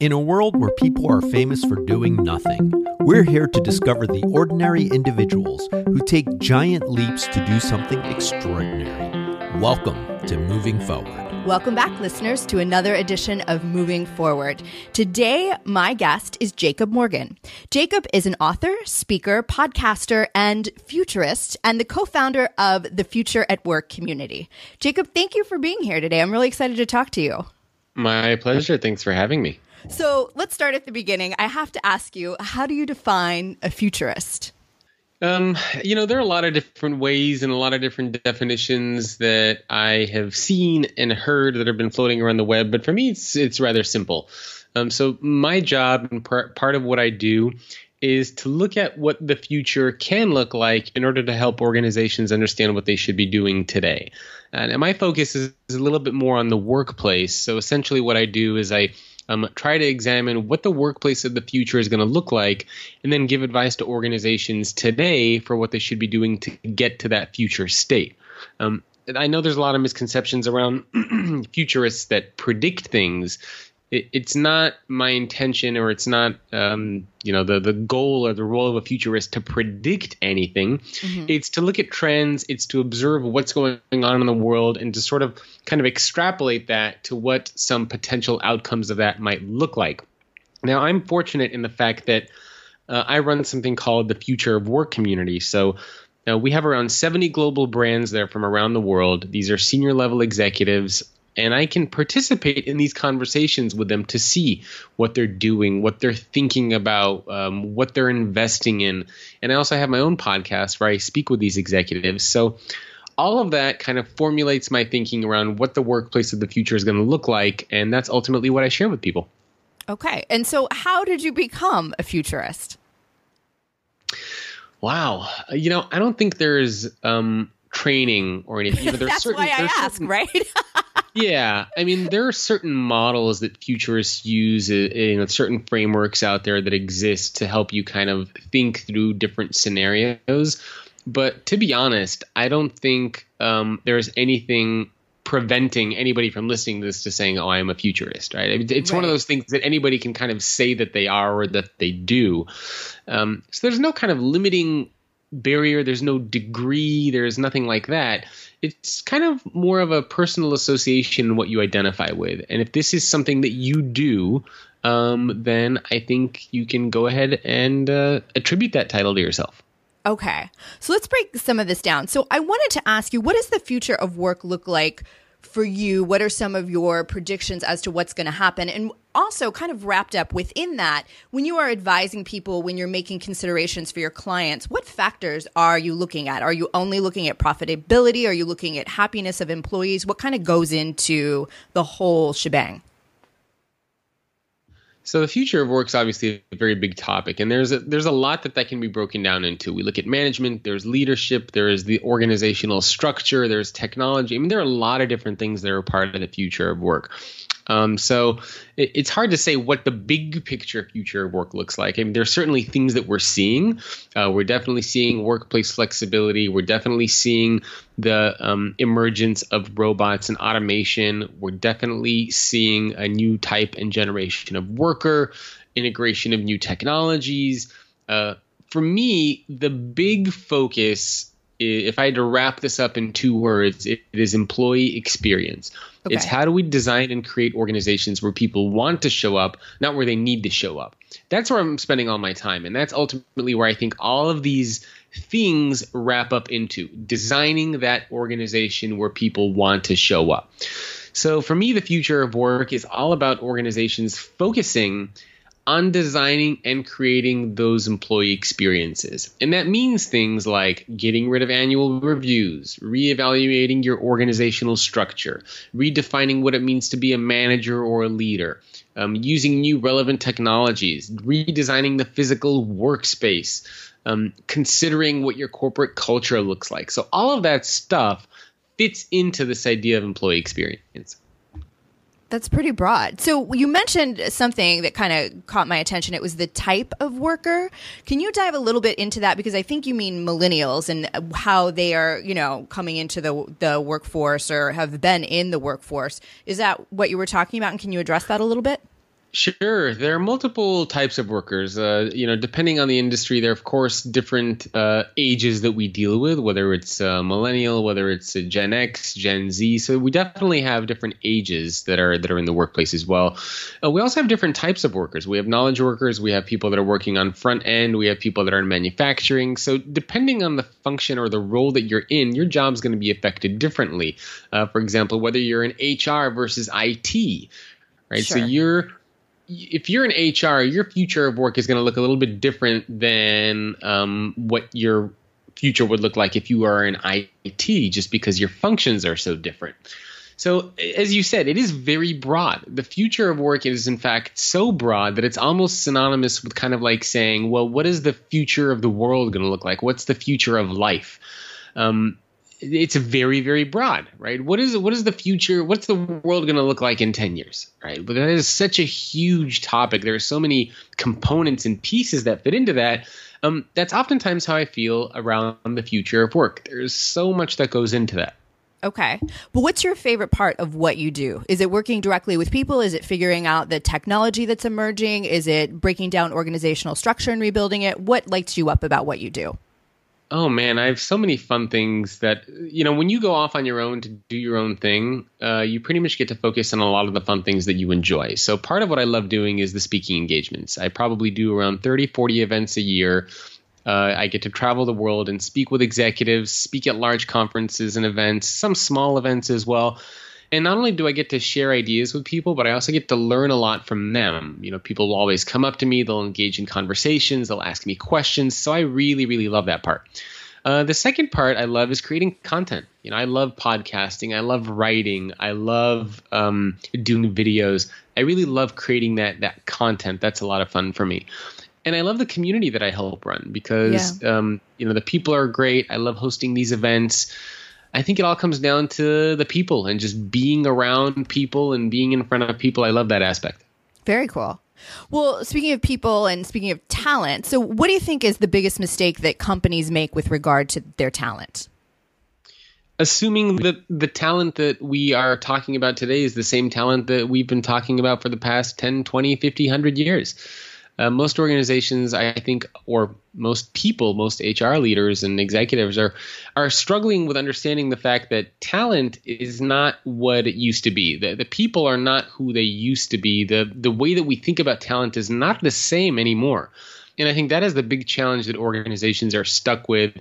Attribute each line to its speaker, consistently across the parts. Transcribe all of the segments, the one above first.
Speaker 1: In a world where people are famous for doing nothing, we're here to discover the ordinary individuals who take giant leaps to do something extraordinary. Welcome to Moving Forward.
Speaker 2: Welcome back, listeners, to another edition of Moving Forward. Today, my guest is Jacob Morgan. Jacob is an author, speaker, podcaster, and futurist, and the co founder of the Future of Work community. Jacob, thank you for being here today. I'm really excited to talk to you.
Speaker 3: My pleasure. Thanks for having me.
Speaker 2: So let's start at the beginning. I have to ask you, how do you define a futurist?
Speaker 3: Um, you know, there are a lot of different ways and a lot of different definitions that I have seen and heard that have been floating around the web. But for me, it's it's rather simple. Um, so my job and par- part of what I do is to look at what the future can look like in order to help organizations understand what they should be doing today. And my focus is, is a little bit more on the workplace. So essentially, what I do is I um, try to examine what the workplace of the future is going to look like, and then give advice to organizations today for what they should be doing to get to that future state. Um, I know there's a lot of misconceptions around futurists that predict things it, it's not my intention or it's not um, you know the the goal or the role of a futurist to predict anything mm-hmm. it's to look at trends it's to observe what's going on in the world and to sort of kind of extrapolate that to what some potential outcomes of that might look like now i'm fortunate in the fact that uh, i run something called the future of work community so now, we have around 70 global brands there from around the world. These are senior level executives and I can participate in these conversations with them to see what they're doing, what they're thinking about, um, what they're investing in. And I also have my own podcast where I speak with these executives. So all of that kind of formulates my thinking around what the workplace of the future is going to look like. And that's ultimately what I share with people.
Speaker 2: Okay. And so, how did you become a futurist?
Speaker 3: Wow. You know, I don't think there's um, training or anything. You know,
Speaker 2: That's certain, why I ask, certain, right?
Speaker 3: yeah, I mean, there are certain models that futurists use, uh, you know, certain frameworks out there that exist to help you kind of think through different scenarios. But to be honest, I don't think um, there's anything preventing anybody from listening to this to saying, "Oh, I am a futurist." Right? It's right. one of those things that anybody can kind of say that they are or that they do. Um, so there's no kind of limiting barrier. There's no degree. There's nothing like that. It's kind of more of a personal association what you identify with. And if this is something that you do, um, then I think you can go ahead and uh, attribute that title to yourself.
Speaker 2: Okay. So let's break some of this down. So I wanted to ask you what does the future of work look like for you? What are some of your predictions as to what's going to happen? And also, kind of wrapped up within that, when you are advising people, when you're making considerations for your clients, what factors are you looking at? Are you only looking at profitability? Are you looking at happiness of employees? What kind of goes into the whole shebang?
Speaker 3: So the future of work is obviously a very big topic, and there's a, there's a lot that that can be broken down into. We look at management, there's leadership, there is the organizational structure, there's technology. I mean, there are a lot of different things that are part of the future of work. Um, so it, it's hard to say what the big picture future of work looks like. I mean, there's certainly things that we're seeing. Uh, we're definitely seeing workplace flexibility. We're definitely seeing the um, emergence of robots and automation. We're definitely seeing a new type and generation of worker, integration of new technologies. Uh, for me, the big focus if I had to wrap this up in two words, it, it is employee experience. Okay. It's how do we design and create organizations where people want to show up, not where they need to show up. That's where I'm spending all my time. And that's ultimately where I think all of these things wrap up into designing that organization where people want to show up. So for me, the future of work is all about organizations focusing on designing and creating those employee experiences. And that means things like getting rid of annual reviews, reevaluating your organizational structure, redefining what it means to be a manager or a leader, um, using new relevant technologies, redesigning the physical workspace, um, considering what your corporate culture looks like. So, all of that stuff fits into this idea of employee experience.
Speaker 2: That's pretty broad. So you mentioned something that kind of caught my attention. It was the type of worker. Can you dive a little bit into that because I think you mean millennials and how they are, you know, coming into the the workforce or have been in the workforce. Is that what you were talking about and can you address that a little bit?
Speaker 3: Sure, there are multiple types of workers. Uh, you know, depending on the industry, there are of course different uh, ages that we deal with, whether it's uh, millennial, whether it's Gen X, Gen Z. So we definitely have different ages that are that are in the workplace as well. Uh, we also have different types of workers. We have knowledge workers. We have people that are working on front end. We have people that are in manufacturing. So depending on the function or the role that you're in, your job is going to be affected differently. Uh, for example, whether you're in HR versus IT right? Sure. So you're if you're in HR, your future of work is going to look a little bit different than um, what your future would look like if you are in IT, just because your functions are so different. So, as you said, it is very broad. The future of work is, in fact, so broad that it's almost synonymous with kind of like saying, well, what is the future of the world going to look like? What's the future of life? Um, it's very very broad right what is what is the future what's the world going to look like in 10 years right but that is such a huge topic there are so many components and pieces that fit into that um, that's oftentimes how i feel around the future of work there's so much that goes into that
Speaker 2: Okay. But what's your favorite part of what you do? Is it working directly with people? Is it figuring out the technology that's emerging? Is it breaking down organizational structure and rebuilding it? What lights you up about what you do?
Speaker 3: Oh man, I have so many fun things that you know. When you go off on your own to do your own thing, uh, you pretty much get to focus on a lot of the fun things that you enjoy. So part of what I love doing is the speaking engagements. I probably do around 30, 40 events a year. Uh, I get to travel the world and speak with executives, speak at large conferences and events, some small events as well. And not only do I get to share ideas with people, but I also get to learn a lot from them. You know, people will always come up to me, they'll engage in conversations, they'll ask me questions. So I really, really love that part. Uh, the second part I love is creating content. You know, I love podcasting, I love writing, I love um, doing videos. I really love creating that that content. That's a lot of fun for me and I love the community that I help run because yeah. um, you know the people are great. I love hosting these events. I think it all comes down to the people and just being around people and being in front of people. I love that aspect.
Speaker 2: Very cool. Well, speaking of people and speaking of talent, so what do you think is the biggest mistake that companies make with regard to their talent?
Speaker 3: Assuming that the talent that we are talking about today is the same talent that we've been talking about for the past 10, 20, 50, 100 years uh, most organizations, I think, or most people, most HR leaders and executives are are struggling with understanding the fact that talent is not what it used to be. The, the people are not who they used to be. The the way that we think about talent is not the same anymore. And I think that is the big challenge that organizations are stuck with.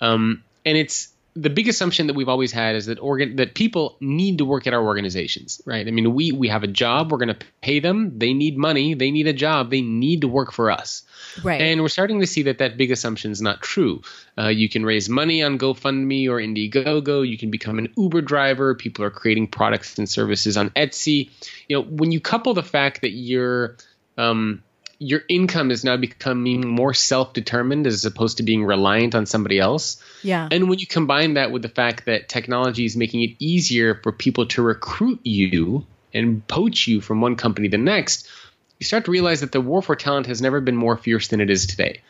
Speaker 3: Um, and it's the big assumption that we've always had is that organ that people need to work at our organizations, right? I mean, we we have a job, we're going to pay them, they need money, they need a job, they need to work for us.
Speaker 2: Right.
Speaker 3: And we're starting to see that that big assumption is not true. Uh, you can raise money on GoFundMe or Indiegogo. You can become an Uber driver. People are creating products and services on Etsy. You know, when you couple the fact that you're um, your income is now becoming more self-determined as opposed to being reliant on somebody else.
Speaker 2: Yeah.
Speaker 3: And when you combine that with the fact that technology is making it easier for people to recruit you and poach you from one company to the next, you start to realize that the war for talent has never been more fierce than it is today.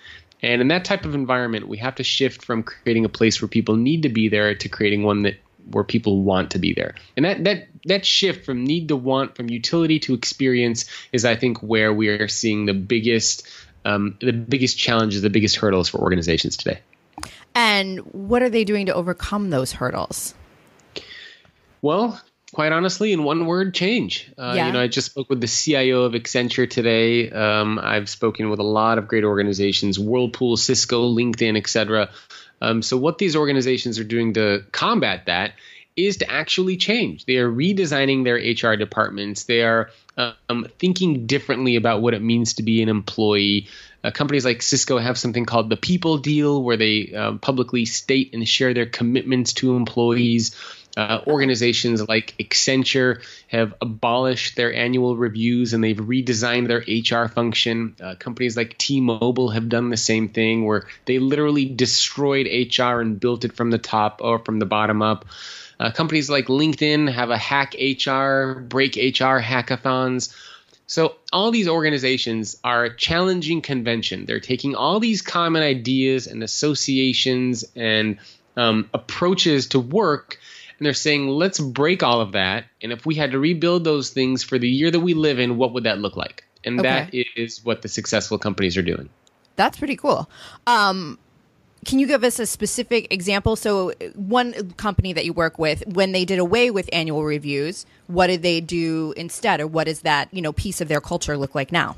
Speaker 3: And in that type of environment, we have to shift from creating a place where people need to be there to creating one that where people want to be there. And that that that shift from need to want, from utility to experience, is I think where we are seeing the biggest um, the biggest challenges, the biggest hurdles for organizations today.
Speaker 2: And what are they doing to overcome those hurdles?
Speaker 3: Well, quite honestly, in one word, change. Uh, yeah. You know, I just spoke with the CIO of Accenture today. Um, I've spoken with a lot of great organizations, Whirlpool, Cisco, LinkedIn, etc. Um, so what these organizations are doing to combat that is to actually change. They are redesigning their HR departments. They are um, thinking differently about what it means to be an employee. Uh, companies like Cisco have something called the People Deal, where they uh, publicly state and share their commitments to employees. Uh, organizations like Accenture have abolished their annual reviews and they've redesigned their HR function. Uh, companies like T Mobile have done the same thing where they literally destroyed HR and built it from the top or from the bottom up. Uh, companies like LinkedIn have a Hack HR, Break HR hackathons. So all these organizations are challenging convention. They're taking all these common ideas and associations and um, approaches to work and they're saying, let's break all of that. And if we had to rebuild those things for the year that we live in, what would that look like? And
Speaker 2: Okay.
Speaker 3: that is what the successful companies are doing.
Speaker 2: That's pretty cool. Um, can you give us a specific example? So, one company that you work with, when they did away with annual reviews, what did they do instead, or what does that you know piece of their culture look like now?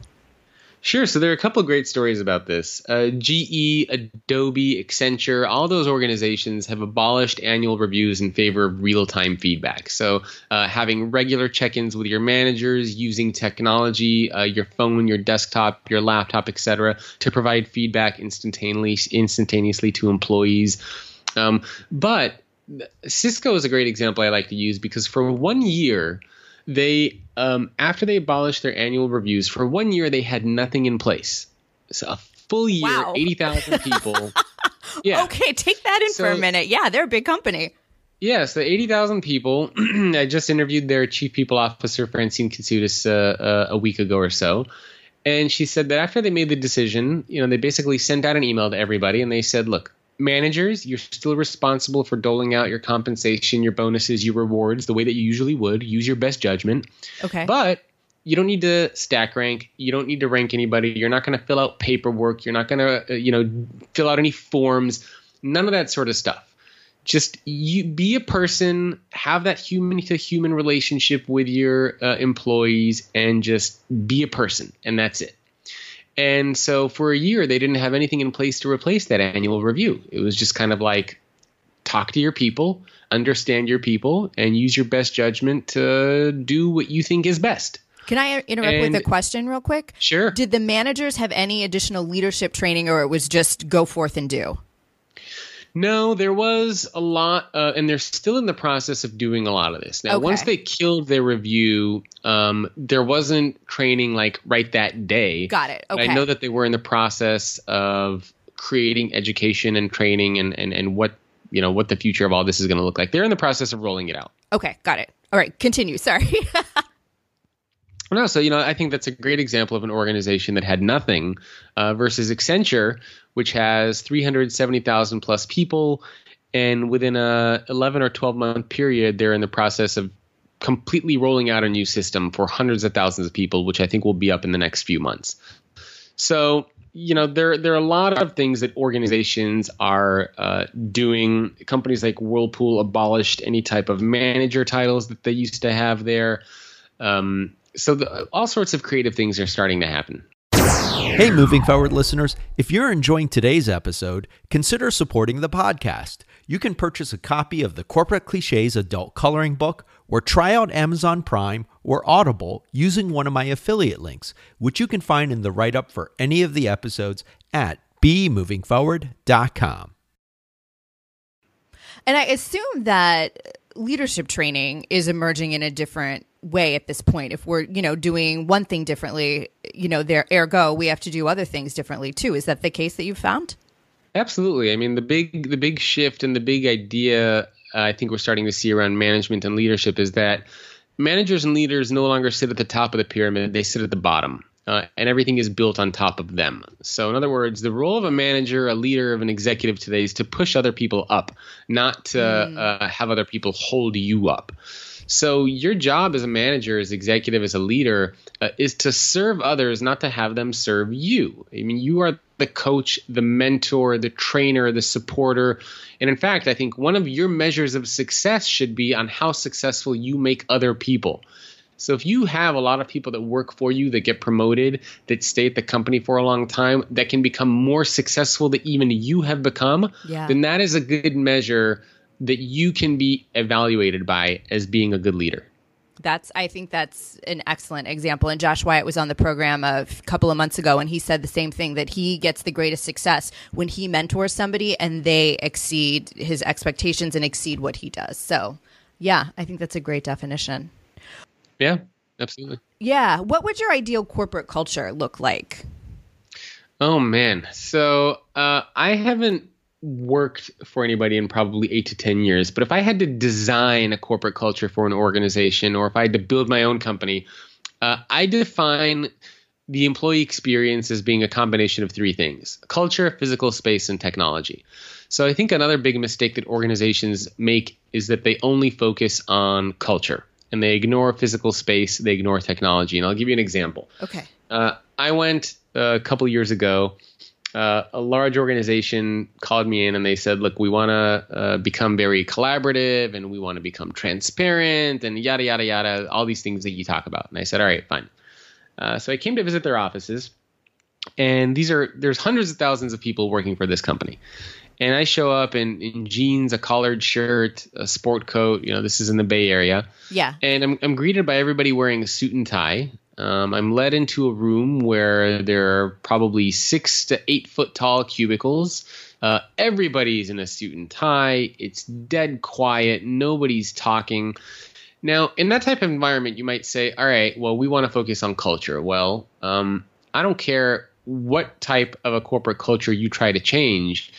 Speaker 3: Sure. So there are a couple of great stories about this. Uh, GE, Adobe, Accenture, all those organizations have abolished annual reviews in favor of real time feedback. So uh, having regular check ins with your managers, using technology, uh, your phone, your desktop, your laptop, etc., to provide feedback instantaneously, instantaneously to employees. Um, but Cisco is a great example I like to use because for one year, they um, after they abolished their annual reviews for one year they had nothing in place so a full year
Speaker 2: Wow.
Speaker 3: 80000 people yeah
Speaker 2: Okay, take that in for a minute. Yeah, they're a big company.
Speaker 3: yeah so 80000 people i just interviewed their chief people officer Francine Katsoudas, uh, uh, a week ago or so and she said that after they made the decision you know they basically sent out an email to everybody and they said look managers you're still responsible for doling out your compensation your bonuses your rewards the way that you usually would use your best judgment
Speaker 2: Okay.
Speaker 3: But you don't need to stack rank. You don't need to rank anybody. You're not going to fill out paperwork. You're not going to, uh, you know, fill out any forms. None of that sort of stuff. Just you be a person, have that human to human relationship with your uh, employees, and just be a person, and that's it. And so for a year, they didn't have anything in place to replace that annual review. It was just kind of like talk to your people, understand your people, and use your best judgment to do what you think is best.
Speaker 2: Can I interrupt with a question real quick?
Speaker 3: Sure.
Speaker 2: Did the managers have any additional leadership training, or it was just go forth and do?
Speaker 3: No, there was a lot, uh, and they're still in the process of doing a lot of this. Now,
Speaker 2: Okay.
Speaker 3: once they killed their review, um, there wasn't training like right that day.
Speaker 2: Got it. Okay.
Speaker 3: I know that they were in the process of creating education and training and, and, and what you know what the future of all this is going to look like. They're in the process of rolling it out.
Speaker 2: Okay, got it. All right, continue. Sorry.
Speaker 3: No, so you know, I think that's a great example of an organization that had nothing uh, versus Accenture, which has 370,000 plus people, and within a 11 or 12 month period, they're in the process of completely rolling out a new system for hundreds of thousands of people, which I think will be up in the next few months. So you know there there are a lot of things that organizations are uh, doing. Companies like Whirlpool abolished any type of manager titles that they used to have there. Um, so the, all sorts of creative things are starting to happen.
Speaker 1: Hey, moving forward listeners, if you're enjoying today's episode, consider supporting the podcast. You can purchase a copy of the Corporate Cliches Adult Coloring Book or try out Amazon Prime or Audible using one of my affiliate links, which you can find in the write up for any of the episodes at bemovingforward.com.
Speaker 2: And I assume that leadership training is emerging in a different way at this point. If we're, you know, doing one thing differently, you know, there ergo we have to do other things differently too. Is that the case that you've found?
Speaker 3: Absolutely. I mean, the big the big shift and the big idea uh, I think we're starting to see around management and leadership is that managers and leaders no longer sit at the top of the pyramid; they sit at the bottom. Uh, and everything is built on top of them. So, in other words, the role of a manager, a leader, of an executive today is to push other people up, not to uh, have other people hold you up. So, your job as a manager, as executive, as a leader, uh, is to serve others, not to have them serve you. I mean, you are the coach, the mentor, the trainer, the supporter. And in fact, I think one of your measures of success should be on how successful you make other people. So if you have a lot of people that work for you that get promoted, that stay at the company for a long time, that can become more successful than even you have become,
Speaker 2: Yeah.
Speaker 3: then that is a good measure that you can be evaluated by as being a good leader.
Speaker 2: That's I think that's an excellent example. And Josh Wyatt was on the program a couple of months ago, and he said the same thing that he gets the greatest success when he mentors somebody and they exceed his expectations and exceed what he does. So, yeah, I think that's a great definition.
Speaker 3: Yeah, absolutely.
Speaker 2: Yeah, what would your ideal corporate culture look like?
Speaker 3: Oh man. So uh, I haven't worked for anybody in probably eight to ten years, but if I had to design a corporate culture for an organization, or if I had to build my own company, uh, I define the employee experience as being a combination of three things: culture, physical space, and technology. So I think another big mistake that organizations make is that they only focus on culture and they ignore physical space, they ignore technology. And I'll give you an example
Speaker 2: Okay.
Speaker 3: Uh, I went uh, a couple years ago. Uh, a large organization called me in and they said, "Look, we want to uh, become very collaborative and we want to become transparent and yada yada yada, all these things that you talk about." And I said, "All right, fine." Uh, so I came to visit their offices, and these are there's hundreds of thousands of people working for this company, and I show up in, in jeans, a collared shirt, a sport coat. You know, this is in the Bay Area.
Speaker 2: Yeah.
Speaker 3: And I'm, I'm greeted by everybody wearing a suit and tie. Um, I'm led into a room where there are probably six to eight foot tall cubicles. Uh, everybody's in a suit and tie. It's dead quiet. Nobody's talking. Now, in that type of environment, you might say, all right, well, we want to focus on culture. Well, um, I don't care what type of a corporate culture you try to change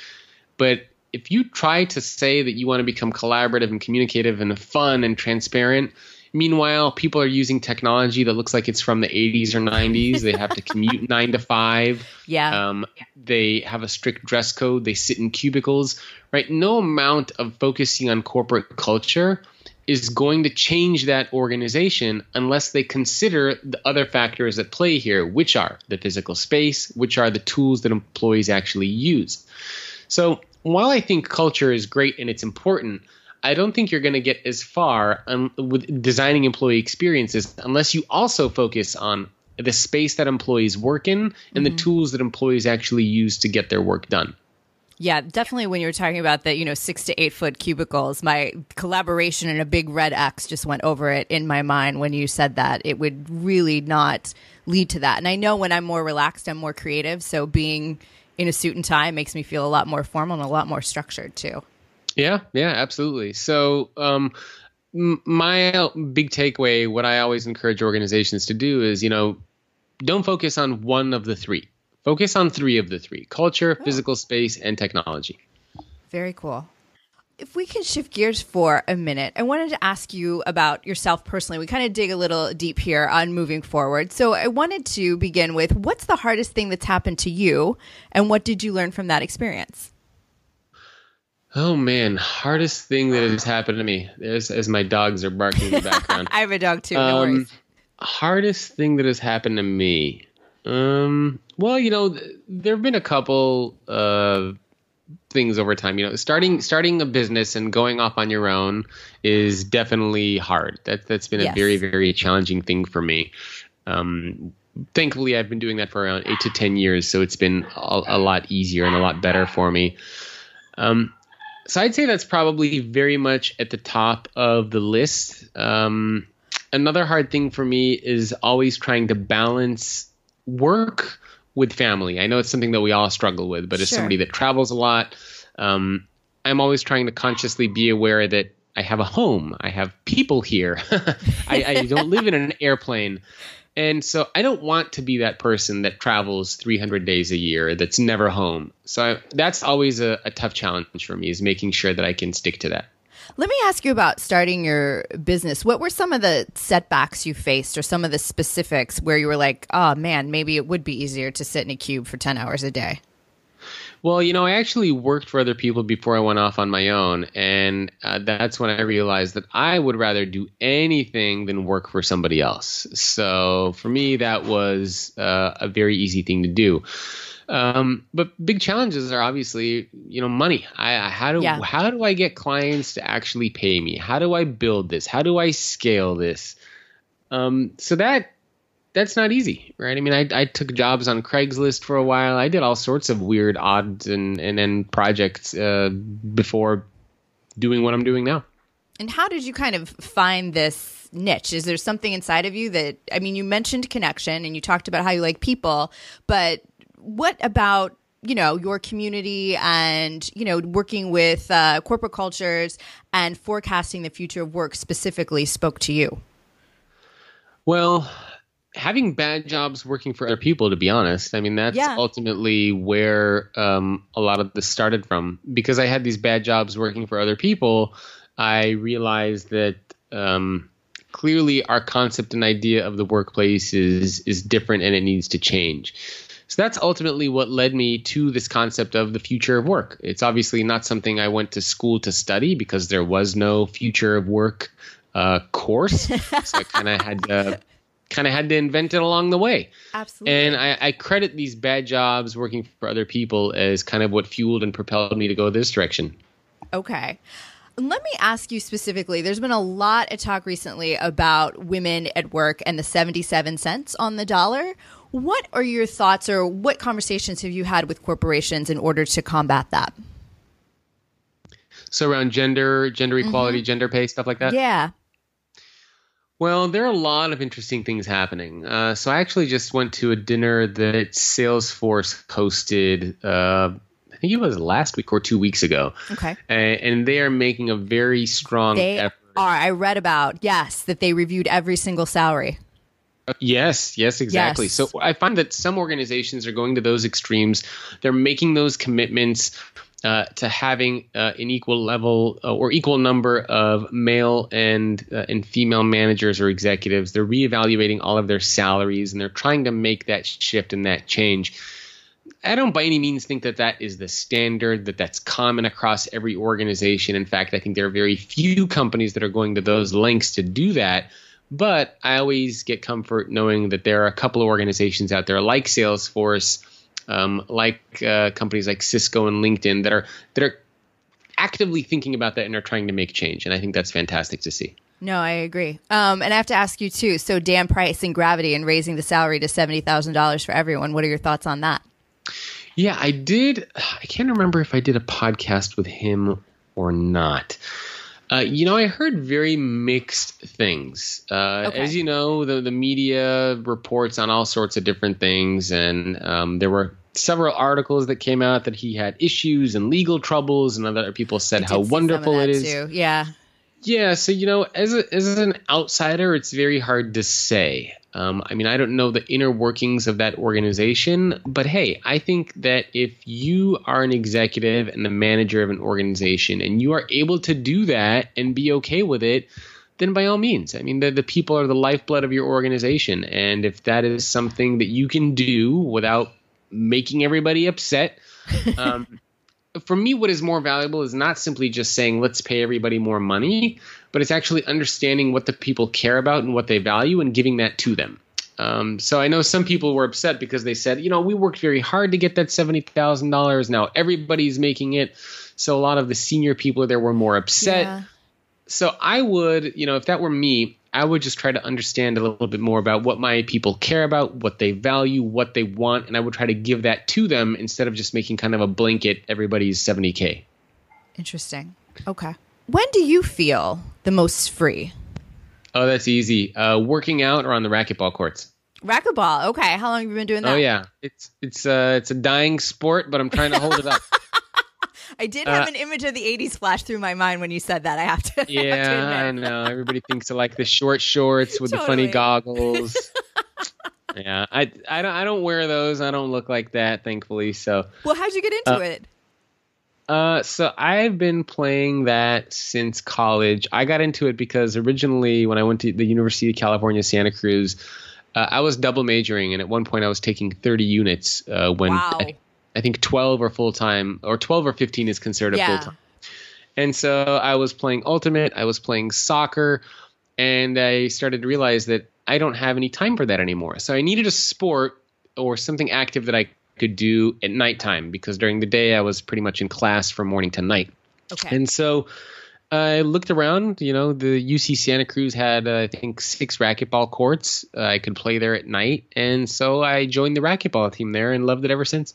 Speaker 3: but if you try to say that you want to become collaborative and communicative and fun and transparent, meanwhile people are using technology that looks like it's from the 80s or 90s. they have to commute nine to five.
Speaker 2: Yeah.
Speaker 3: Um, they have a strict dress code. They sit in cubicles. Right. No amount of focusing on corporate culture is going to change that organization unless they consider the other factors at play here, which are the physical space, which are the tools that employees actually use. So while I think culture is great and it's important, I don't think you're going to get as far un- with designing employee experiences unless you also focus on the space that employees work in and mm-hmm. the tools that employees actually use to get their work done.
Speaker 2: Yeah, definitely. When you were talking about the, you know, six to eight foot cubicles, my collaboration and a big red X just went over it in my mind when you said that. It would really not lead to that. And I know when I'm more relaxed, I'm more creative. So being in a suit and tie makes me feel a lot more formal and a lot more structured too.
Speaker 3: Yeah, yeah, absolutely. So, um, my big takeaway, what I always encourage organizations to do is, you know, don't focus on one of the three. Focus on three of the three culture, oh. physical space, and technology.
Speaker 2: Very cool if we can shift gears for a minute, I wanted to ask you about yourself personally. We kind of dig a little deep here on moving forward. So I wanted to begin with what's the hardest thing that's happened to you, and what did you learn from that experience?
Speaker 3: Oh man, hardest thing that has happened to me. As, as my dogs are barking in the background.
Speaker 2: I have a dog too. No um, worries.
Speaker 3: Hardest thing that has happened to me. Um, well, you know, there have been a couple of things over time. You know, starting starting a business and going off on your own is definitely hard. That that's been yes. a very very challenging thing for me. Um, thankfully, I've been doing that for around eight to ten years, so it's been a, a lot easier and a lot better for me. Um, so I'd say that's probably very much at the top of the list. Um, another hard thing for me is always trying to balance work with family. I know it's something that we all struggle with, but as somebody that travels a lot, um, I'm always trying to consciously be aware that I have a home, I have people here, I, I don't live in an airplane. And so I don't want to be that person that travels 300 days a year that's never home. So I, that's always a, a tough challenge for me is making sure that I can stick to that.
Speaker 2: Let me ask you about starting your business. What were some of the setbacks you faced or some of the specifics where you were like, oh man, maybe it would be easier to sit in a cube for 10 hours a day?
Speaker 3: Well, you know, I actually worked for other people before I went off on my own. And uh, that's when I realized that I would rather do anything than work for somebody else. So for me, that was uh, a very easy thing to do. Um, but big challenges are obviously, you know, money. I, how do yeah. how do I get clients to actually pay me? How do I build this? How do I scale this? Um, so that that's not easy, right? I mean, I, I took jobs on Craigslist for a while. I did all sorts of weird, odds and and then projects uh, before doing what I'm doing now.
Speaker 2: And how did you kind of find this niche? Is there something inside of you that I mean, you mentioned connection and you talked about how you like people, but what about you know your community and you know working with uh, corporate cultures and forecasting the future of work specifically spoke to you
Speaker 3: well having bad jobs working for other people to be honest i mean that's yeah. ultimately where um, a lot of this started from because i had these bad jobs working for other people i realized that um, clearly our concept and idea of the workplace is is different and it needs to change so that's ultimately what led me to this concept of the future of work. It's obviously not something I went to school to study because there was no future of work uh, course. so I kind of had to kind of had to invent it along the way.
Speaker 2: Absolutely.
Speaker 3: And I, I credit these bad jobs working for other people as kind of what fueled and propelled me to go this direction.
Speaker 2: Okay. Let me ask you specifically. There's been a lot of talk recently about women at work and the 77 cents on the dollar. What are your thoughts or what conversations have you had with corporations in order to combat that?
Speaker 3: So around gender, gender equality, mm-hmm. gender pay, stuff like that?
Speaker 2: Yeah.
Speaker 3: Well, there are a lot of interesting things happening. Uh, so I actually just went to a dinner that Salesforce hosted. Uh, I think it was last week or two weeks ago.
Speaker 2: Okay.
Speaker 3: And, and they are making a very strong
Speaker 2: they
Speaker 3: effort.
Speaker 2: Are I read about yes that they reviewed every single salary.
Speaker 3: Yes, yes, exactly.
Speaker 2: Yes.
Speaker 3: So I find that some organizations are going to those extremes. They're making those commitments uh, to having uh, an equal level uh, or equal number of male and uh, and female managers or executives. They're reevaluating all of their salaries and they're trying to make that shift and that change. I don't by any means think that that is the standard, that that's common across every organization. In fact, I think there are very few companies that are going to those lengths to do that. But I always get comfort knowing that there are a couple of organizations out there like Salesforce, um, like uh, companies like Cisco and LinkedIn that are that are actively thinking about that and are trying to make change. And I think that's fantastic to see.
Speaker 2: No, I agree. Um, and I have to ask you too. So Dan Price and Gravity and raising the salary to seventy thousand dollars for everyone. What are your thoughts on that?
Speaker 3: Yeah, I did. I can't remember if I did a podcast with him or not. Uh, you know, I heard very mixed things. Uh, okay. As you know, the the media reports on all sorts of different things, and um, there were several articles that came out that he had issues and legal troubles, and other people said how wonderful it is.
Speaker 2: Too. Yeah.
Speaker 3: Yeah, so you know, as a, as an outsider, it's very hard to say. Um, I mean, I don't know the inner workings of that organization, but hey, I think that if you are an executive and the manager of an organization and you are able to do that and be okay with it, then by all means. I mean, the, the people are the lifeblood of your organization. And if that is something that you can do without making everybody upset, um, for me, what is more valuable is not simply just saying, let's pay everybody more money, but it's actually understanding what the people care about and what they value and giving that to them. Um, so I know some people were upset because they said, you know, we worked very hard to get that seventy thousand dollars. Now everybody's making it, so a lot of the senior people there were more upset. Yeah. So I would, you know, if that were me, I would just try to understand a little bit more about what my people care about, what they value, what they want, and I would try to give that to them instead of just making kind of a blanket everybody's seventy k.
Speaker 2: Interesting. Okay. When do you feel the most free?
Speaker 3: Oh, that's easy. Uh, working out or on the racquetball courts.
Speaker 2: Racquetball. Okay. How long have you been doing that?
Speaker 3: Oh yeah, it's it's uh it's a dying sport, but I'm trying to hold it up.
Speaker 2: I did have uh, an image of the '80s flash through my mind when you said that. I have to.
Speaker 3: Yeah,
Speaker 2: have to
Speaker 3: I know. Everybody thinks of like the short shorts with totally. the funny goggles. yeah, I I don't I don't wear those. I don't look like that, thankfully. So.
Speaker 2: Well, how'd you get into uh, it?
Speaker 3: Uh, so I've been playing that since college. I got into it because originally, when I went to the University of California, Santa Cruz, uh, I was double majoring, and at one point I was taking 30 units. Uh, when
Speaker 2: wow.
Speaker 3: I, I, think 12 are full time, or 12 or 15 is considered
Speaker 2: yeah.
Speaker 3: full time. And so I was playing ultimate. I was playing soccer, and I started to realize that I don't have any time for that anymore. So I needed a sport or something active that I could do at nighttime because during the day I was pretty much in class from morning to night.
Speaker 2: Okay.
Speaker 3: And so I looked around. You know, the UC Santa Cruz had uh, I think six racquetball courts. Uh, I could play there at night, and so I joined the racquetball team there and loved it ever since.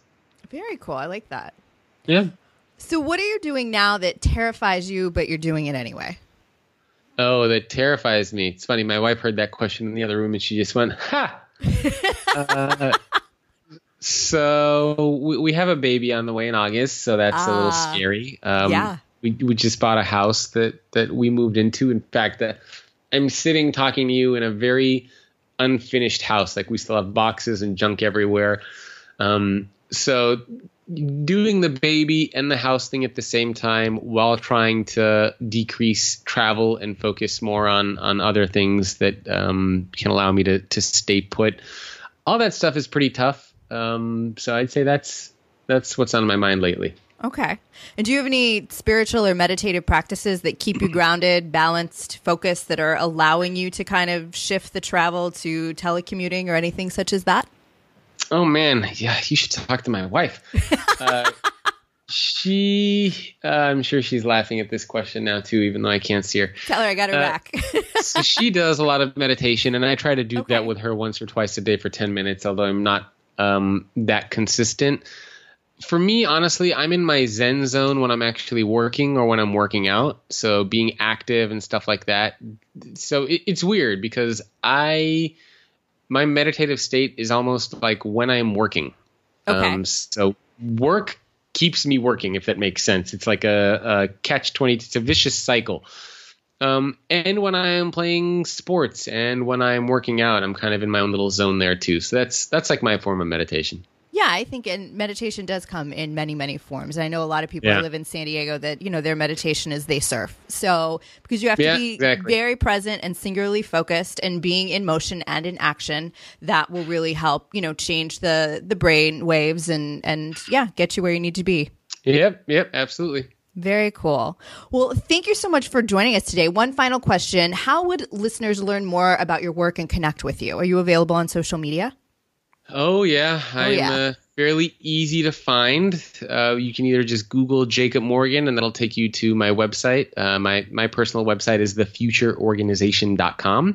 Speaker 2: Very cool. I like that.
Speaker 3: Yeah.
Speaker 2: So, what are you doing now that terrifies you, but you're doing it anyway?
Speaker 3: Oh, that terrifies me. It's funny. My wife heard that question in the other room, and she just went, "Ha." uh, so we, we have a baby on the way in August, so that's uh, a little ah. scary.
Speaker 2: Um, yeah.
Speaker 3: We, we just bought a house that, that we moved into. In fact, that I'm sitting talking to you in a very unfinished house. Like we still have boxes and junk everywhere. Um, so doing the baby and the house thing at the same time while trying to decrease travel and focus more on on other things that um, can allow me to to stay put. All that stuff is pretty tough. Um, so I'd say that's that's what's on my mind lately.
Speaker 2: Okay. And do you have any spiritual or meditative practices that keep you grounded, balanced, focused, that are allowing you to kind of shift the travel to telecommuting or anything such as that?
Speaker 3: Oh man, yeah, you should talk to my wife. Uh, she, uh, I'm sure she's laughing at this question now too, even though I can't see her.
Speaker 2: Tell her I got her uh, back.
Speaker 3: so she does a lot of meditation, and I try to do okay. that with her once or twice a day for 10 minutes, although I'm not um, that consistent. For me, honestly, I'm in my Zen zone when I'm actually working or when I'm working out. So being active and stuff like that. So it, it's weird because I my meditative state is almost like when I'm working.
Speaker 2: Okay. Um,
Speaker 3: so work keeps me working, if that makes sense. It's like a, a catch 20, it's a vicious cycle. Um, and when I am playing sports and when I'm working out, I'm kind of in my own little zone there too. So that's that's like my form of meditation.
Speaker 2: Yeah, I think and meditation does come in many, many forms. And I know a lot of people
Speaker 3: yeah.
Speaker 2: who live in San Diego that, you know, their meditation is they surf. So because you have to be
Speaker 3: exactly.
Speaker 2: very present and singularly focused and being in motion and in action, that will really help, you know, change the the brain waves and and yeah, get you where you need to be.
Speaker 3: Yep, yep, absolutely.
Speaker 2: Very cool. Well, thank you so much for joining us today. One final question How would listeners learn more about your work and connect with you? Are you available on social media?
Speaker 3: Oh yeah,
Speaker 2: Oh,
Speaker 3: I'm
Speaker 2: yeah.
Speaker 3: Uh, fairly easy to find. Uh, you can either just Google Jacob Morgan, and that'll take you to my website. Uh, my my personal website is thefutureorganization.com.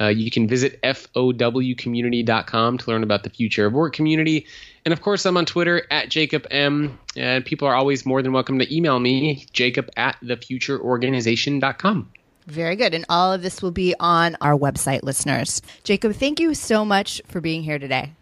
Speaker 3: Uh, you can visit fowcommunity.com to learn about the future of work community. And of course, I'm on Twitter at Jacob M. And people are always more than welcome to email me, jacob at thefutureorganization.com.
Speaker 2: Very good. And all of this will be on our website, listeners. Jacob, thank you so much for being here today.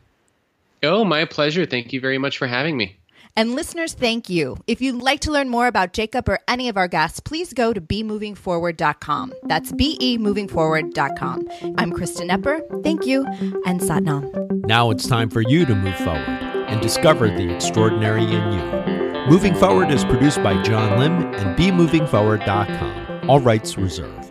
Speaker 3: Oh, my pleasure. Thank you very much for having me.
Speaker 2: And listeners, thank you. If you'd like to learn more about Jacob or any of our guests, please go to bemovingforward.com. That's bemovingforward.com. I'm Kristen Epper. Thank you, and Satnam.
Speaker 1: Now it's time for you to move forward and discover the extraordinary in you. Moving Forward is produced by John Lim and BeMovingForward.com. All rights reserved.